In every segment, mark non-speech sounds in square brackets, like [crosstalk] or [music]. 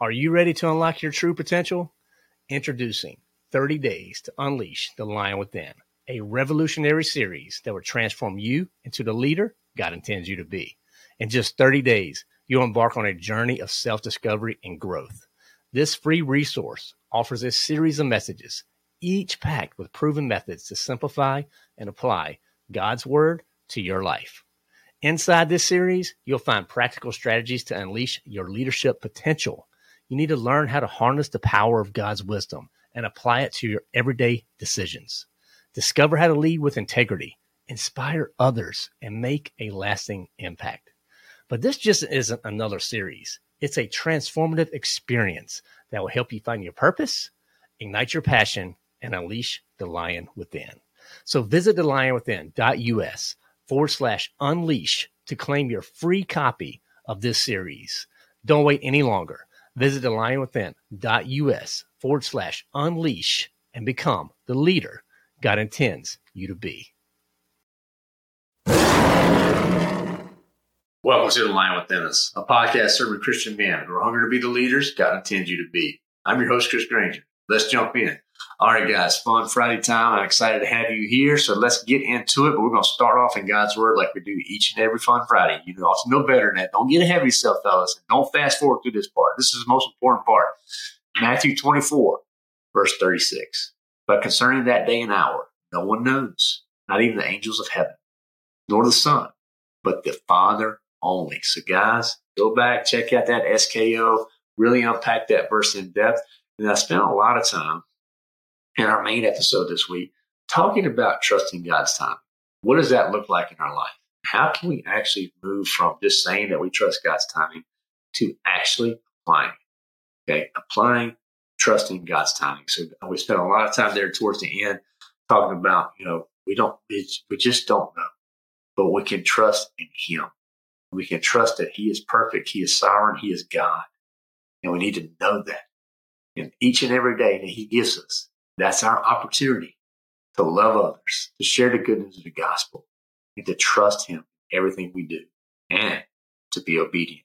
Are you ready to unlock your true potential? Introducing 30 Days to Unleash the Lion Within, a revolutionary series that will transform you into the leader God intends you to be. In just 30 days, you'll embark on a journey of self discovery and growth. This free resource offers a series of messages, each packed with proven methods to simplify and apply God's Word to your life. Inside this series, you'll find practical strategies to unleash your leadership potential you need to learn how to harness the power of God's wisdom and apply it to your everyday decisions. Discover how to lead with integrity, inspire others, and make a lasting impact. But this just isn't another series. It's a transformative experience that will help you find your purpose, ignite your passion, and unleash the lion within. So visit thelionwithin.us forward slash unleash to claim your free copy of this series. Don't wait any longer. Visit thelionwithin.us forward slash unleash and become the leader God intends you to be. Welcome to The Lion Within Us, a podcast serving Christian men who are hungry to be the leaders God intends you to be. I'm your host, Chris Granger. Let's jump in. All right, guys, fun Friday time. I'm excited to have you here. So let's get into it. But we're going to start off in God's Word like we do each and every fun Friday. You know better than that. Don't get ahead of yourself, fellas. Don't fast forward through this part. This is the most important part. Matthew 24, verse 36. But concerning that day and hour, no one knows, not even the angels of heaven, nor the Son, but the Father only. So, guys, go back, check out that SKO, really unpack that verse in depth. And I spent a lot of time in our main episode this week talking about trusting God's time. What does that look like in our life? How can we actually move from just saying that we trust God's timing to actually applying? Okay, applying, trusting God's timing. So we spent a lot of time there towards the end talking about, you know, we don't, we just don't know, but we can trust in Him. We can trust that He is perfect, He is sovereign, He is God. And we need to know that and each and every day that He gives us. That's our opportunity to love others, to share the good news of the gospel, and to trust Him in everything we do, and to be obedient.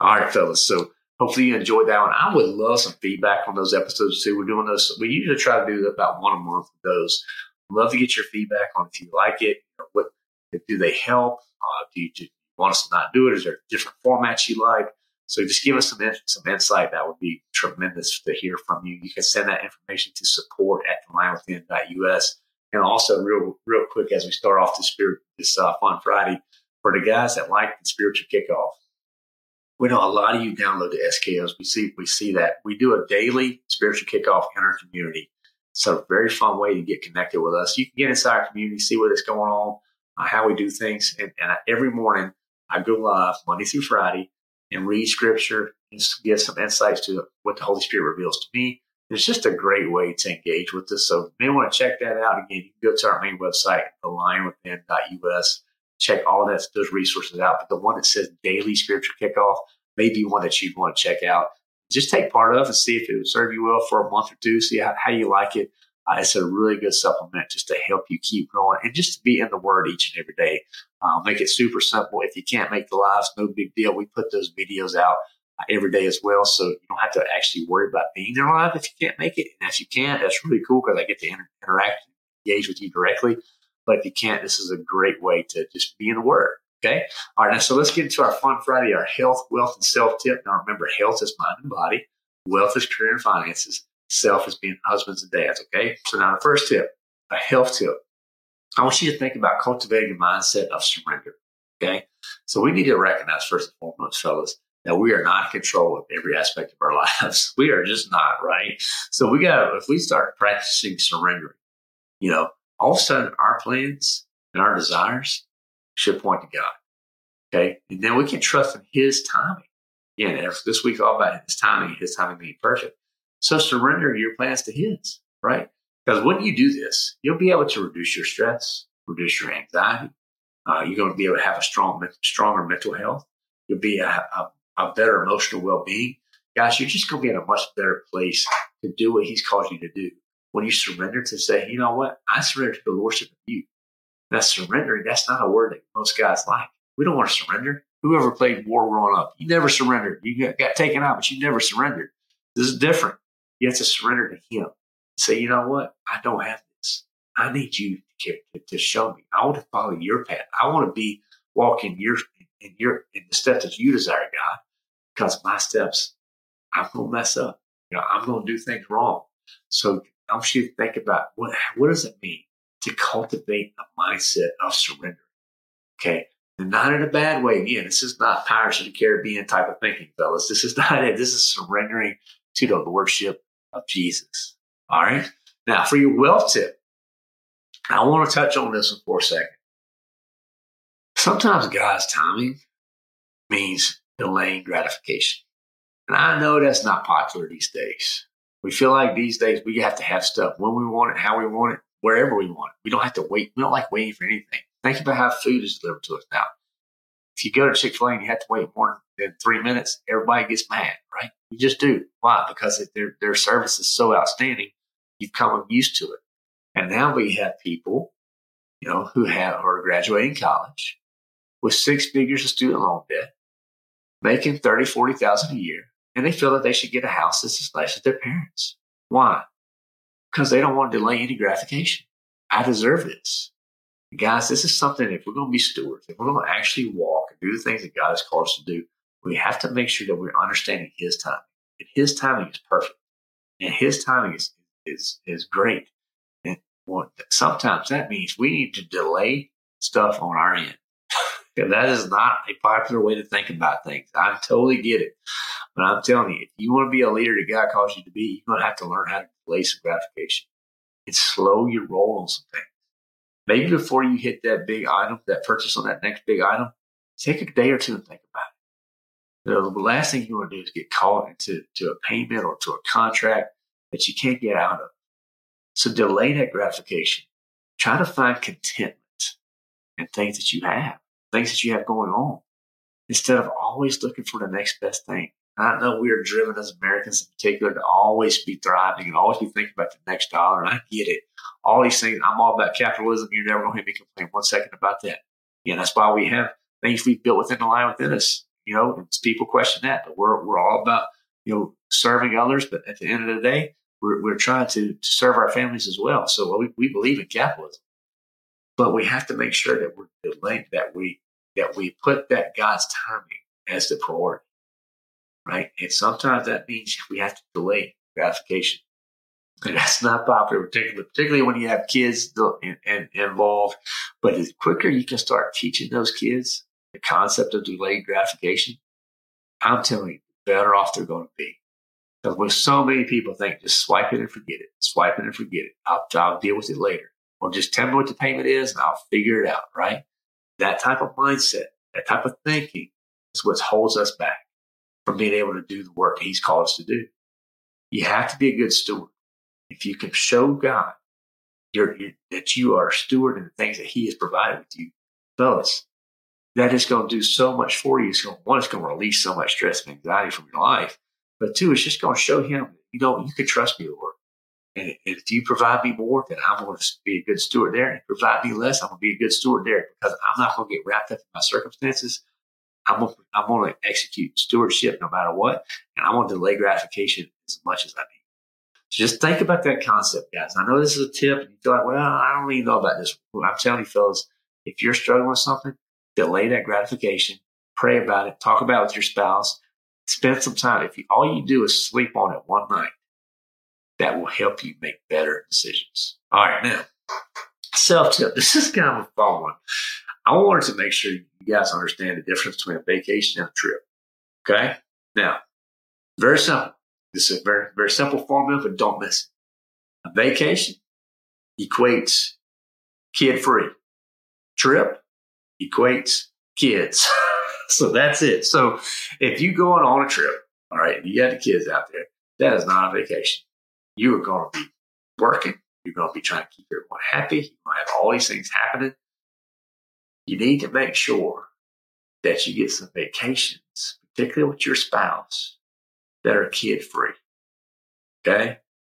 All right, fellas. So hopefully you enjoyed that one. I would love some feedback on those episodes too. We're doing those. We usually try to do about one a month with those. love to get your feedback on if you like it. What do they help? Uh, do, you, do you want us to not do it? Is there different formats you like? So just give us some some insight. That would be tremendous to hear from you. You can send that information to support at thelionwithin.us. And also, real real quick, as we start off this spirit this uh, fun Friday, for the guys that like the spiritual kickoff, we know a lot of you download the SKOs. We see we see that we do a daily spiritual kickoff in our community. It's a very fun way to get connected with us. You can get inside our community, see what is going on, uh, how we do things, and, and every morning I go live Monday through Friday and read scripture and get some insights to what the Holy Spirit reveals to me. It's just a great way to engage with this. So if you may want to check that out. Again, you can go to our main website, thelionwithin.us, check all that, those resources out. But the one that says daily spiritual kickoff may be one that you'd want to check out. Just take part of and see if it would serve you well for a month or two, see how, how you like it. Uh, it's a really good supplement just to help you keep growing and just to be in the Word each and every day. Uh, make it super simple. If you can't make the lives, no big deal. We put those videos out uh, every day as well, so you don't have to actually worry about being there live if you can't make it. And if you can't, that's really cool because I get to inter- interact, engage with you directly. But if you can't, this is a great way to just be in the Word. Okay. All right. Now, so let's get into our fun Friday, our health, wealth, and self tip. Now, remember, health is mind and body, wealth is career and finances, self as being husbands and dads. Okay. So now the first tip, a health tip. I want you to think about cultivating a mindset of surrender. Okay. So we need to recognize first and foremost, fellas, that we are not in control of every aspect of our [laughs] lives. We are just not, right? So we got to, if we start practicing surrendering, you know, all of a sudden our plans and our desires should point to God. Okay. And then we can trust in his timing. Again, this week's all about his timing, his timing being perfect. So surrender your plans to His, right? Because when you do this, you'll be able to reduce your stress, reduce your anxiety. Uh, you're going to be able to have a strong, stronger mental health. You'll be a, a, a better emotional well-being. Guys, you're just going to be in a much better place to do what He's called you to do. When you surrender to say, you know what, I surrender to the lordship of you. That surrendering, that's not a word that most guys like. We don't want to surrender. Whoever played war growing up, you never surrendered. You got, got taken out, but you never surrendered. This is different. You have to surrender to Him. Say, you know what? I don't have this. I need you to, to show me. I want to follow your path. I want to be walking your in your in the steps that you desire, God, because my steps, I'm gonna mess up. You know, I'm gonna do things wrong. So I want you to think about what what does it mean to cultivate a mindset of surrender. Okay. And not in a bad way. Again, this is not Pirates of the Caribbean type of thinking, fellas. This is not it. This is surrendering to the Lordship of Jesus. All right. Now, for your wealth tip, I want to touch on this for a second. Sometimes God's timing means delaying gratification. And I know that's not popular these days. We feel like these days we have to have stuff when we want it, how we want it, wherever we want it. We don't have to wait. We don't like waiting for anything. Think about how food is delivered to us now. If you go to Chick fil A and you have to wait more than three minutes, everybody gets mad, right? You just do. Why? Because their, their service is so outstanding, you've come used to it. And now we have people, you know, who have who are graduating college with six figures of student loan debt, making 30, 40,000 a year, and they feel that they should get a house that's as nice as their parents. Why? Because they don't want to delay any gratification. I deserve this. Guys, this is something, if we're going to be stewards, if we're going to actually walk and do the things that God has called us to do, we have to make sure that we're understanding His timing. And His timing is perfect. And His timing is, is, is great. And sometimes that means we need to delay stuff on our end. [laughs] and that is not a popular way to think about things. I totally get it. But I'm telling you, if you want to be a leader that God calls you to be, you're going to have to learn how to delay some gratification and slow your roll on some things. Maybe before you hit that big item, that purchase on that next big item, take a day or two and think about it. You know, the last thing you want to do is get caught into to a payment or to a contract that you can't get out of. So delay that gratification. Try to find contentment in things that you have, things that you have going on, instead of always looking for the next best thing. I know we are driven as Americans in particular to always be thriving and always be thinking about the next dollar. And I get it. All these things, I'm all about capitalism. You're never going to hear me complain one second about that. Yeah, that's why we have things we've built within the lion within us. You know, people question that, but we're, we're all about, you know, serving others. But at the end of the day, we're, we're trying to, to serve our families as well. So we, we believe in capitalism, but we have to make sure that we're that we, that we put that God's timing as the priority right? And sometimes that means we have to delay gratification. And that's not popular, particularly, particularly when you have kids in, in, involved. But the quicker you can start teaching those kids the concept of delayed gratification, I'm telling you, better off they're going to be. Because when so many people think just swipe it and forget it, swipe it and forget it, I'll, I'll deal with it later. Or just tell me what the payment is and I'll figure it out, right? That type of mindset, that type of thinking is what holds us back from being able to do the work he's called us to do. You have to be a good steward. If you can show God you're, you're, that you are a steward in the things that he has provided with you, fellas, that is going to do so much for you. It's going, to, one, it's going to release so much stress and anxiety from your life. But two, it's just going to show him, you know, you can trust me, Lord. And if you provide me more, then I'm going to be a good steward there. And provide me less, I'm going to be a good steward there because I'm not going to get wrapped up in my circumstances. I'm gonna, I'm gonna execute stewardship no matter what, and I want to delay gratification as much as I need. So just think about that concept, guys. I know this is a tip, you feel like, well, I don't really know about this. I'm telling you, fellas, if you're struggling with something, delay that gratification, pray about it, talk about it with your spouse, spend some time. If you, all you do is sleep on it one night, that will help you make better decisions. All right, now self tip. This is kind of a fun one. I wanted to make sure you guys understand the difference between a vacation and a trip. Okay. Now, very simple. This is a very, very simple formula, but don't miss it. A vacation equates kid free. Trip equates kids. [laughs] so that's it. So if you going on a trip, all right, you got the kids out there, that is not a vacation. You are going to be working. You're going to be trying to keep everyone happy. Going to have all these things happening you need to make sure that you get some vacations, particularly with your spouse, that are kid free. Okay.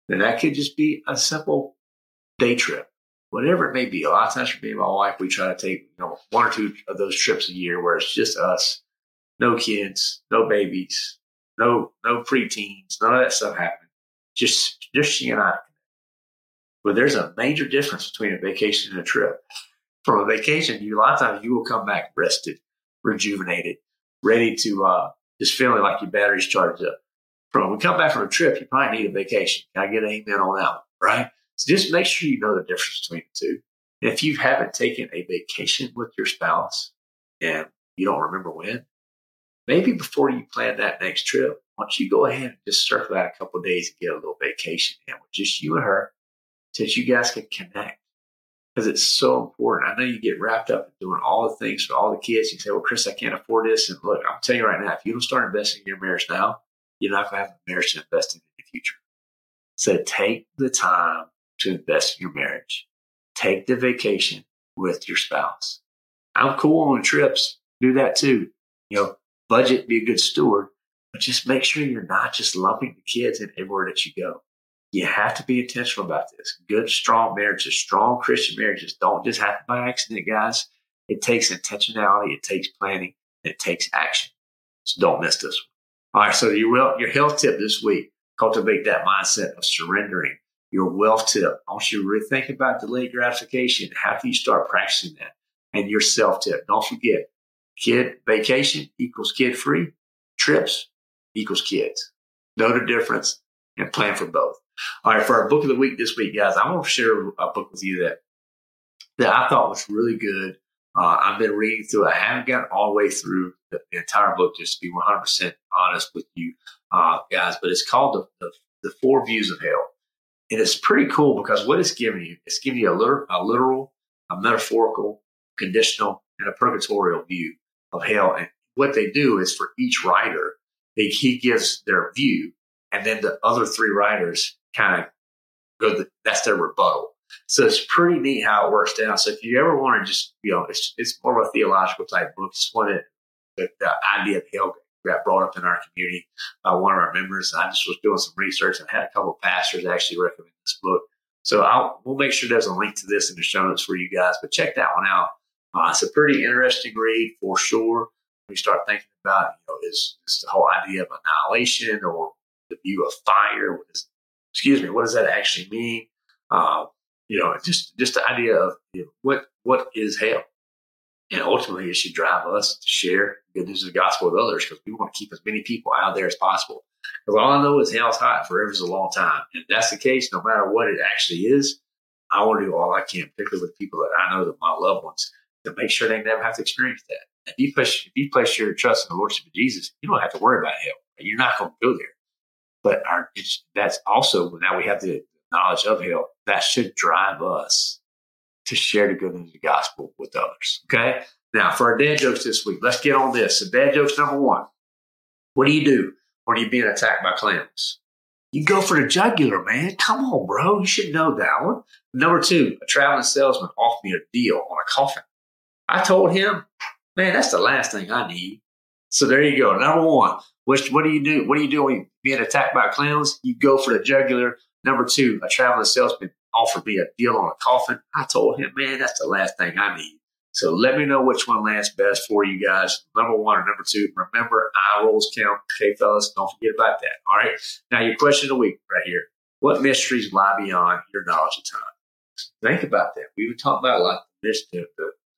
And that could just be a simple day trip, whatever it may be. A lot of times for me and my wife, we try to take, you know, one or two of those trips a year where it's just us, no kids, no babies, no, no preteens, none of that stuff happening. Just, just she and I. But there's a major difference between a vacation and a trip. From a vacation, you a lot of times you will come back rested, rejuvenated, ready to uh, just feeling like your battery's charged up. From when we come back from a trip, you probably need a vacation. I get an amen on that one? Right? So just make sure you know the difference between the two. And if you haven't taken a vacation with your spouse and you don't remember when, maybe before you plan that next trip, why don't you go ahead and just circle out a couple days and get a little vacation in with just you and her so that you guys can connect. Because it's so important. I know you get wrapped up in doing all the things for all the kids. You say, well, Chris, I can't afford this. And look, I'm telling you right now, if you don't start investing in your marriage now, you're not going to have a marriage to invest in in the future. So take the time to invest in your marriage. Take the vacation with your spouse. I'm cool on trips. Do that too. You know, budget, be a good steward, but just make sure you're not just lumping the kids in everywhere that you go. You have to be intentional about this. Good, strong marriages, strong Christian marriages don't just happen by accident, guys. It takes intentionality, it takes planning, it takes action. So don't miss this one. All right. So your, your health tip this week, cultivate that mindset of surrendering. Your wealth tip. I want you to really think about delayed gratification. How can you start practicing that? And your self tip. Don't forget, kid vacation equals kid free. Trips equals kids. Know the difference and plan for both. All right, for our book of the week this week, guys, I want to share a book with you that that I thought was really good. Uh, I've been reading through. I haven't gotten all the way through the, the entire book, just to be 100% honest with you uh, guys, but it's called the, the, the, Four Views of Hell. And it's pretty cool because what it's giving you, it's giving you a, literal, a literal, a metaphorical, conditional, and a purgatorial view of hell. And what they do is for each writer, they, he gives their view, and then the other three writers kind of go, the, that's their rebuttal. So it's pretty neat how it works down. So if you ever want to just, you know, it's, it's more of a theological type book. Just wanted the, the idea of hell got brought up in our community by one of our members. I just was doing some research and had a couple of pastors actually recommend this book. So I'll, we'll make sure there's a link to this in the show notes for you guys, but check that one out. Uh, it's a pretty interesting read for sure. When you start thinking about, you know, is, is the whole idea of annihilation or the view of fire? Excuse me, what does that actually mean? Uh, you know, just just the idea of you know, what what is hell, and ultimately it should drive us to share good news of the gospel with others because we want to keep as many people out there as possible. Because all I know is hell's hot forever is a long time, and if that's the case, no matter what it actually is, I want to do all I can, particularly with people that I know that my loved ones, to make sure they never have to experience that. If you place if you place your trust in the Lordship of Jesus, you don't have to worry about hell. You're not going to go there. But our, that's also now we have the knowledge of hell that should drive us to share the good news of the gospel with others. Okay. Now for our dad jokes this week, let's get on this. So dad jokes number one. What do you do when you're being attacked by clowns? You go for the jugular, man. Come on, bro. You should know that one. Number two, a traveling salesman offered me a deal on a coffin. I told him, man, that's the last thing I need. So there you go. Number one, which, what do you do? What do you do when you're being attacked by clowns? You go for the jugular. Number two, a traveling salesman offered me a deal on a coffin. I told him, man, that's the last thing I need. So let me know which one lands best for you guys. Number one or number two. Remember, eye rolls count. Okay, fellas, don't forget about that. All right. Now, your question of the week right here. What mysteries lie beyond your knowledge of time? Think about that. We've been talking about a lot the,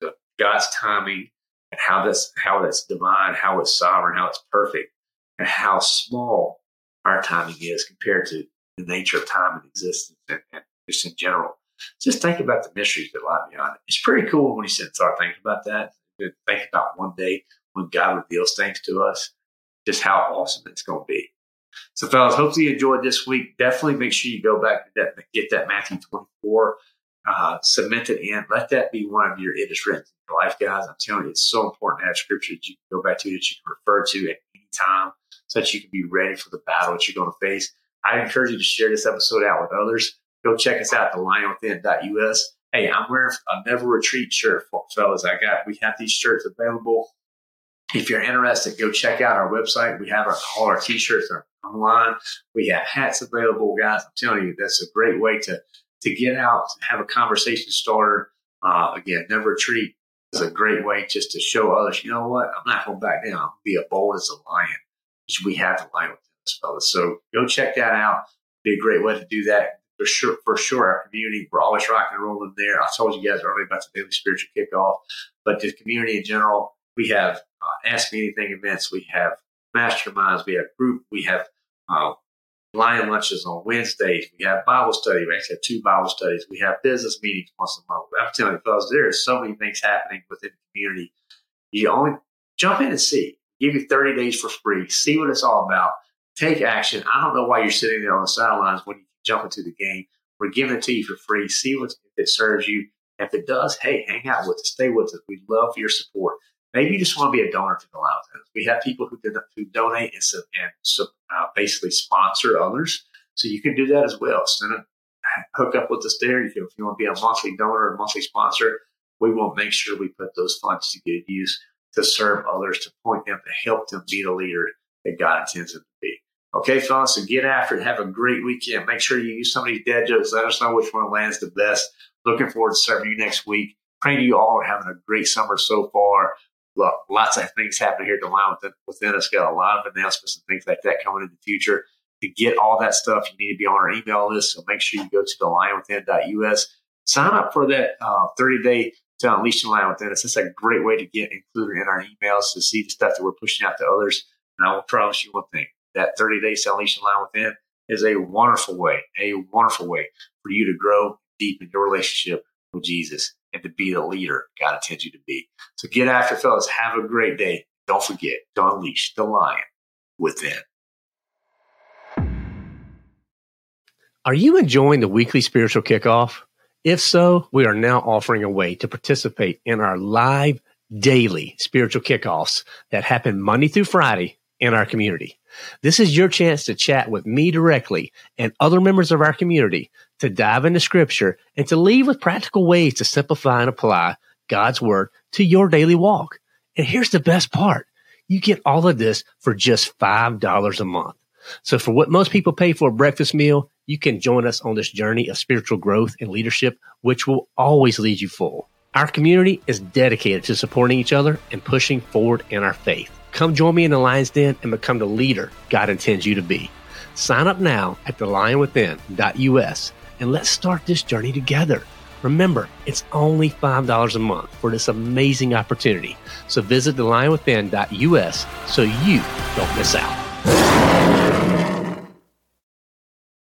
the God's timing and how that's how that's divine, how it's sovereign, how it's perfect, and how small our timing is compared to the nature of time and existence and, and just in general. Just think about the mysteries that lie beyond it. It's pretty cool when you start thinking about that. Think about one day when God reveals things to us, just how awesome it's going to be. So, fellas, hopefully you enjoyed this week. Definitely make sure you go back to that, get that Matthew 24 uh, cement it in. Let that be one of your it is written in your life, guys. I'm telling you, it's so important to have scripture that you can go back to, that you can refer to at any time, so that you can be ready for the battle that you're going to face. I encourage you to share this episode out with others. Go check us out, thelionwithin.us. Hey, I'm wearing a Never Retreat shirt, fellas. I got, we have these shirts available. If you're interested, go check out our website. We have our, all our t-shirts are online. We have hats available, guys. I'm telling you, that's a great way to to get out, have a conversation starter. Uh, again, never retreat is a great way just to show others, you know what? I'm not going back down. I'll be a bold as a lion. we have the Lion Within Us, fellas. So go check that out. Be a great way to do that. For sure, for sure, our community, we're always rocking and rolling there. I told you guys earlier about the daily spiritual kickoff, but the community in general, we have uh, Ask Me Anything events, we have masterminds, we have group, we have uh, lion lunches on Wednesdays. We have Bible study. We actually have two Bible studies. We have business meetings once a month. I'm telling you, fellas, there are so many things happening within the community. You only jump in and see. Give you 30 days for free. See what it's all about. Take action. I don't know why you're sitting there on the sidelines when you jump into the game. We're giving it to you for free. See what if it serves you. If it does, hey, hang out with us. Stay with us. We'd love your support. Maybe you just want to be a donor to the Lion Within Us. We have people who, did, who donate and, and uh, basically sponsor others. So you can do that as well. Send a, hook up with us there. You, if you want to be a monthly donor or monthly sponsor, we will make sure we put those funds to good use to serve others, to point them, to help them be the leader that God intends them to be. Okay, fellas, so get after it. Have a great weekend. Make sure you use some of these dad jokes. Let us know which one lands the best. Looking forward to serving you next week. Praying to you all are having a great summer so far Look, lots of things happening here at the Lion within, within us. Got a lot of announcements and things like that coming in the future. To get all that stuff, you need to be on our email list. So make sure you go to the lionwithin.us. Sign up for that uh, 30 day to unleash the lion within us. It's a great way to get included in our emails to see the stuff that we're pushing out to others. And I will promise you one thing that 30 days to unleash the lion within is a wonderful way, a wonderful way for you to grow deep in your relationship with Jesus and to be the leader God intends you to be. So get after, fellas. Have a great day. Don't forget to unleash the lion within. Are you enjoying the weekly spiritual kickoff? If so, we are now offering a way to participate in our live daily spiritual kickoffs that happen Monday through Friday in our community. This is your chance to chat with me directly and other members of our community to dive into scripture and to leave with practical ways to simplify and apply God's word to your daily walk. And here's the best part. You get all of this for just $5 a month. So for what most people pay for a breakfast meal, you can join us on this journey of spiritual growth and leadership, which will always lead you full. Our community is dedicated to supporting each other and pushing forward in our faith. Come join me in the Lion's Den and become the leader God intends you to be. Sign up now at thelionwithin.us and let's start this journey together. Remember, it's only $5 a month for this amazing opportunity. So visit thelionwithin.us so you don't miss out.